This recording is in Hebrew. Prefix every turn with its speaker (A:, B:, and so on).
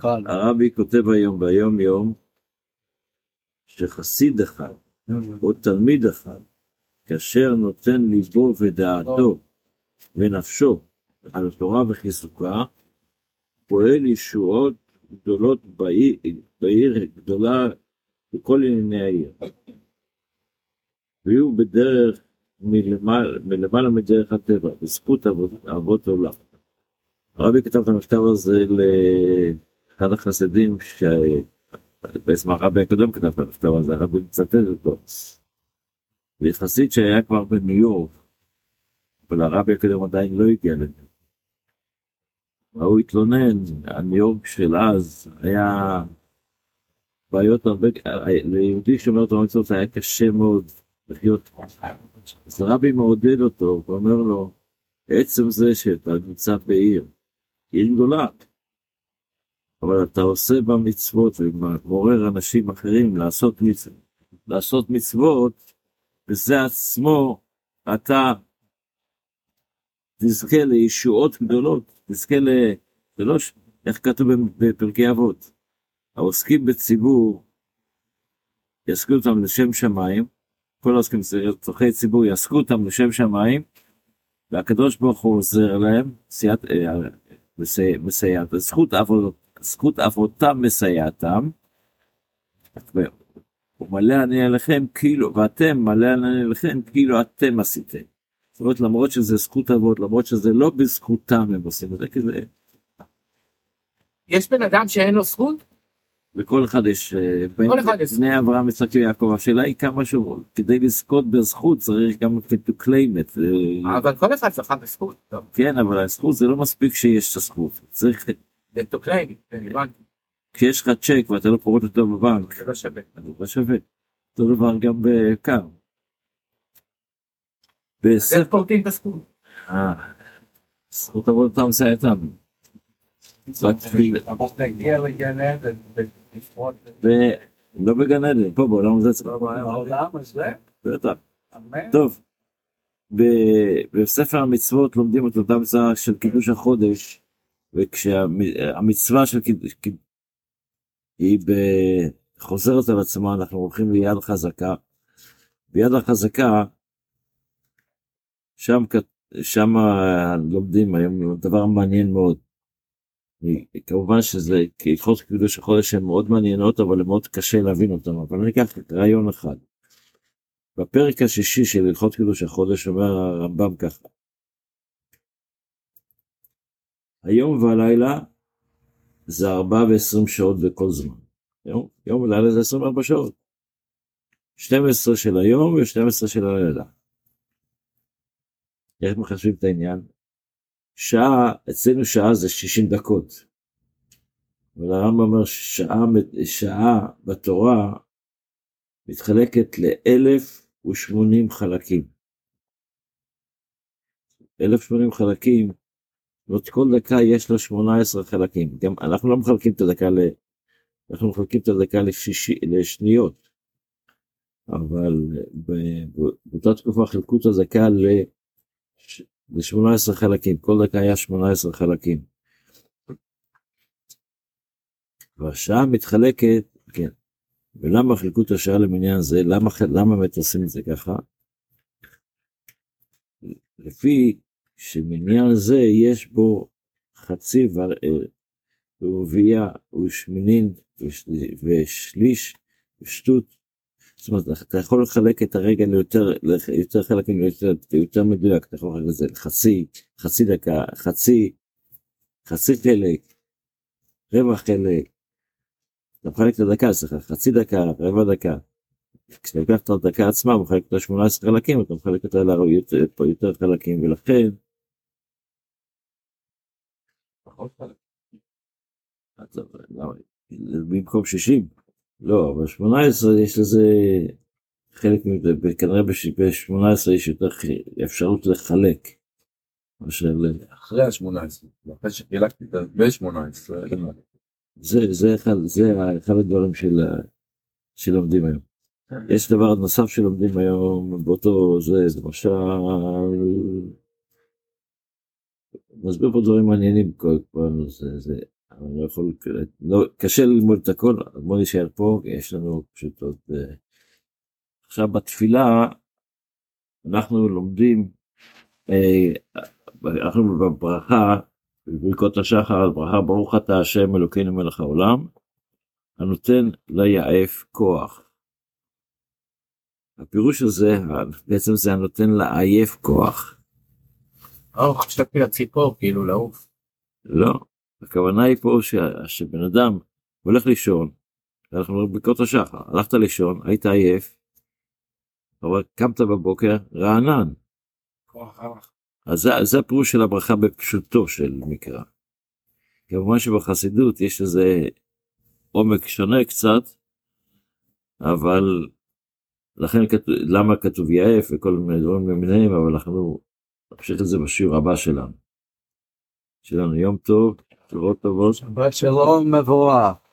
A: חל.
B: הרבי כותב היום ביום יום שחסיד אחד או תלמיד אחד כאשר נותן ליבו ודעתו ונפשו על התורה וחיזוקה פועל ישועות גדולות בעיר, בעיר גדולה בכל ענייני העיר. ויהיו בדרך מלמעלה, מלמעלה מדרך הטבע, בזכות אבות, אבות עולם. הרבי כתב את המכתב הזה לאחד החסידים, שבעצם הרבי הקודם כתב את המכתב הזה, הרבי מצטט אותו. ויחסית שהיה כבר בניו יורק, אבל הרבי הקודם עדיין לא הגיע לניו. והוא התלונן, הניו יורק של אז היה בעיות הרבה, ליהודי שומר תורה מצוות היה קשה מאוד לחיות. אז הרבי מעודד אותו ואומר לו, עצם זה שאתה נמצא בעיר, עיר גדולה, אבל אתה עושה בה מצוות ומעורר אנשים אחרים לעשות מצוות, לעשות מצוות, וזה עצמו אתה תזכה לישועות גדולות, תזכה ל... זה לא ש... איך כתוב בפרקי אבות? העוסקים בציבור יעסקו אותם לשם שמיים, כל העוסקים בצורכי ציבור יעסקו אותם לשם שמיים, והקדוש ברוך הוא עוזר להם, סייעת, אה, מסייע, מסייע, זכות, עבוד, זכות עבודתם מסייעתם, הוא מלא אני עליכם כאילו, ואתם מלא אני עליכם כאילו אתם עשיתם. זאת אומרת למרות שזה זכות אבות, למרות שזה לא בזכותם הם עושים את זה, כי זה...
C: יש בן אדם שאין לו זכות?
B: לכל אחד יש, אה,
C: כל אחד יש
B: בני אברהם, יצחק ויעקב, השאלה היא כמה שהוא, כדי לזכות בזכות צריך גם to claim it. אה,
C: אבל כל אחד זכה בזכות.
B: כן, אבל הזכות זה לא מספיק שיש את הזכות, צריך,
C: זה
B: כשיש לך צ'ק ואתה לא פורט אותו בבנק,
C: זה לא שווה.
B: זה לא שווה. אותו דבר גם בקר.
C: זה
B: בספר,
C: פורטים את.
B: אה, זכות עבודתם
A: עדן ולפרוט
B: ולא בגן עדן, פה בעולם הזה צריך,
A: בעולם הזה,
B: בטח. טוב, בספר המצוות לומדים את אותה מצווה של קידוש החודש, וכשהמצווה של קידוש, היא ב- חוזרת על עצמה, אנחנו הולכים ליד חזקה. ביד החזקה, שם, שם לומדים היום דבר מעניין מאוד. כמובן שזה הלכות קידוש החודש הן מאוד מעניינות אבל מאוד קשה להבין אותן אבל אני אקח רעיון אחד. בפרק השישי של הלכות קידוש החודש אומר הרמב"ם ככה. היום והלילה זה ארבע ועשרים שעות בכל זמן. יום, יום ולילה זה 24 שעות. 12 של היום ו-12 של הלילה. איך מחשבים את העניין? שעה, אצלנו שעה זה 60 דקות. אבל הרמב"ם אומר שעה, שעה בתורה מתחלקת ל-1080 חלקים. 1080 חלקים, זאת כל דקה יש לה 18 חלקים. גם אנחנו לא מחלקים את הדקה ל... אנחנו מחלקים את הדקה לשישי, לשניות. אבל באותה תקופה חילקו את הדקה ל... ל-18 חלקים, כל דקה היה 18 חלקים. והשעה מתחלקת, כן, ולמה חילקו את השעה למניין זה, למה, למה עושים את זה ככה? לפי שמניין זה יש בו חצי ורבייה ושמינין ושליש ושטות. זאת אומרת, אתה יכול לחלק את הרגע ליותר, ליותר חלקים, ליותר, ליותר מדויק, אתה יכול לחלק את זה לחצי, חצי דקה, חצי, חצי חלק, רבע חלק. אתה מחלק את הדקה, סליחה, חצי דקה, רבע דקה. כשאתה לוקח את הדקה עצמה, מחלק אותה 18 חלקים, אתה מחלק אותה ליותר יותר חלקים, ולכן? במקום 60. לא, אבל 18 יש לזה חלק מזה, כנראה ב-18 יש יותר אפשרות לחלק. מאשר ל...
D: אחרי ה-18, אחרי שחילקתי את ה-18,
B: זה, זה, אחד, זה אחד הדברים של, שלומדים היום. יש דבר נוסף שלומדים היום באותו זה למשל, מסביר פה דברים מעניינים כל פעם, זה, זה, אני לא יכול, לא, קשה ללמוד את הכל, אז בוא נשאר פה, יש לנו פשוט עוד... אה, עכשיו בתפילה אנחנו לומדים, אה, אנחנו בברכה, בברכות השחר, ברכה ברוך אתה השם אלוקינו מלך העולם, הנותן ליעף כוח. הפירוש הזה, בעצם זה הנותן לעייף כוח.
C: או, חשבתי לציפור, כאילו לעוף.
B: לא, הכוונה היא פה ש... שבן אדם הולך לישון, אנחנו אומרים בקרות השחר, הלכת לישון, היית עייף, אבל קמת בבוקר רענן. אז זה, זה הפירוש של הברכה בפשוטו של מקרא. כמובן שבחסידות יש איזה עומק שונה קצת, אבל לכן כתוב, למה כתוב יעף וכל מיני דברים למיניהם, אבל אנחנו נמשיך את זה בשיעור הבא שלנו. שיהיה לנו יום טוב, תשובות טובות.
A: שבת שלום מבורך.